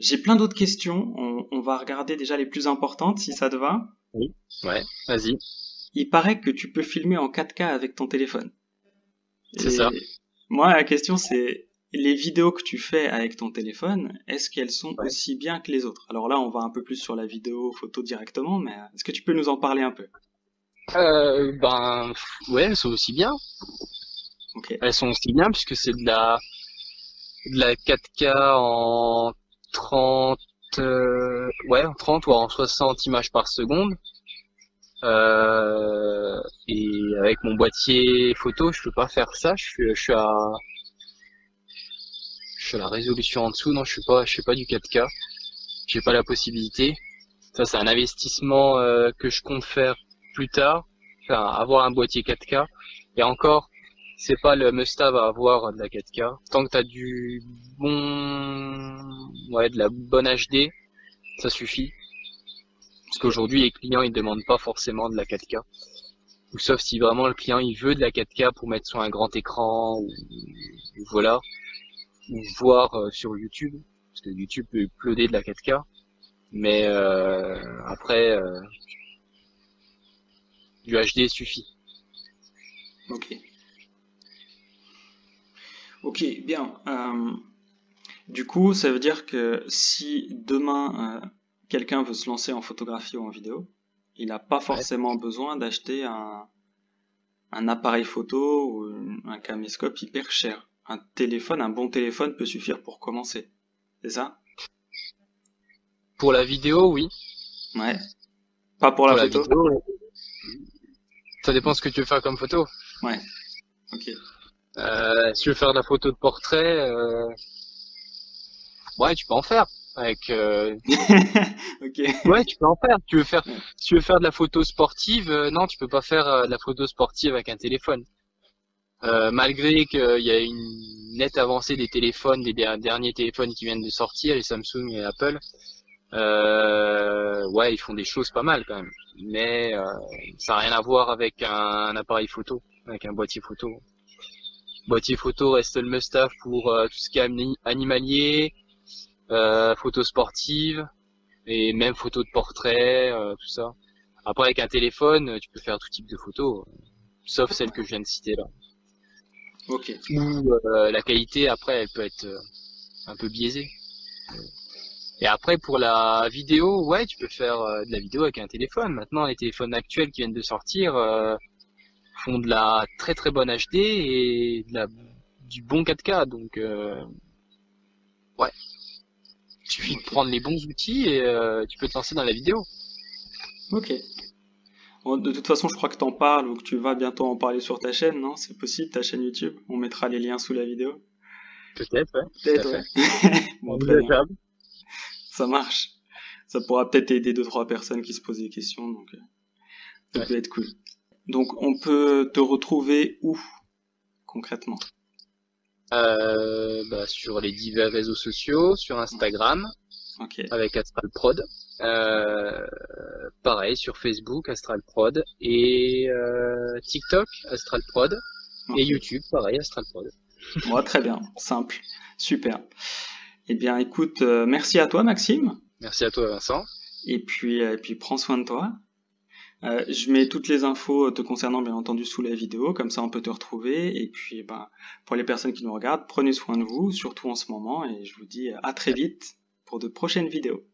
j'ai plein d'autres questions. On, on, va regarder déjà les plus importantes, si ça te va. Oui. Ouais, vas-y. Il paraît que tu peux filmer en 4K avec ton téléphone. C'est ça. Moi, la question, c'est les vidéos que tu fais avec ton téléphone, est-ce qu'elles sont aussi bien que les autres? Alors là, on va un peu plus sur la vidéo, photo directement, mais est-ce que tu peux nous en parler un peu? Euh, Ben, ouais, elles sont aussi bien. Elles sont aussi bien puisque c'est de la de la 4K en 30 euh, ouais, en 30 ou en 60 images par seconde. Euh, et avec mon boîtier photo, je peux pas faire ça. Je suis, je suis à je suis à la résolution en dessous. Non, je suis pas, je suis pas du 4K. J'ai pas la possibilité. Ça, c'est un investissement euh, que je compte faire plus tard. Enfin, avoir un boîtier 4K. Et encore, c'est pas le must-have à avoir de la 4K. Tant que t'as du bon, ouais, de la bonne HD, ça suffit. Parce qu'aujourd'hui, les clients, ils demandent pas forcément de la 4K. Ou sauf si vraiment le client, il veut de la 4K pour mettre sur un grand écran, ou, voilà. Ou voir euh, sur YouTube. Parce que YouTube peut uploader de la 4K. Mais euh, après, euh, du HD suffit. Ok, bien. Euh, du coup, ça veut dire que si demain euh, quelqu'un veut se lancer en photographie ou en vidéo, il n'a pas forcément besoin d'acheter un, un, appareil photo ou un caméscope hyper cher. Un téléphone, un bon téléphone peut suffire pour commencer. C'est ça? Pour la vidéo, oui. Ouais. Pas pour, la photo? Ça dépend ce que tu veux faire comme photo. Ouais. Ok. Euh, si tu veux faire de la photo de portrait, euh... ouais, tu peux en faire. Avec, euh... Ouais, tu peux en faire. Tu veux faire, si tu veux faire de la photo sportive, euh, non, tu peux pas faire euh, de la photo sportive avec un téléphone. Euh, malgré qu'il y a une nette avancée des téléphones, des derniers téléphones qui viennent de sortir, les Samsung et Apple, euh, ouais, ils font des choses pas mal quand même. Mais ça n'a rien à voir avec un appareil photo, avec un boîtier photo boîtier photo reste le must-have pour euh, tout ce qui est animalier, euh, photo sportive et même photo de portrait, euh, tout ça. Après avec un téléphone, tu peux faire tout type de photos, sauf celle que je viens de citer là. Ok. Ou euh, la qualité après elle peut être un peu biaisée. Et après pour la vidéo, ouais, tu peux faire de la vidéo avec un téléphone. Maintenant les téléphones actuels qui viennent de sortir, font de la très très bonne HD et de la, du bon 4K. Donc, euh, ouais. Il suffit de prendre les bons outils et euh, tu peux te lancer dans la vidéo. Ok. de toute façon, je crois que t'en parles ou que tu vas bientôt en parler sur ta chaîne, non? C'est possible, ta chaîne YouTube? On mettra les liens sous la vidéo. Peut-être, ouais. Peut-être, ouais. bon, très bien. Ça marche. Ça pourra peut-être aider deux trois personnes qui se posent des questions, donc euh, ça peut être cool. Donc on peut te retrouver où concrètement? Euh, bah, Sur les divers réseaux sociaux, sur Instagram avec AstralProd. Euh, pareil sur Facebook AstralProd et euh, TikTok AstralProd et YouTube pareil AstralProd. Ouais, très bien, simple, super. Eh bien écoute, euh, merci à toi Maxime. Merci à toi Vincent. Et puis, et puis prends soin de toi. Euh, je mets toutes les infos te concernant bien entendu sous la vidéo, comme ça on peut te retrouver. Et puis ben, pour les personnes qui nous regardent, prenez soin de vous, surtout en ce moment, et je vous dis à très vite pour de prochaines vidéos.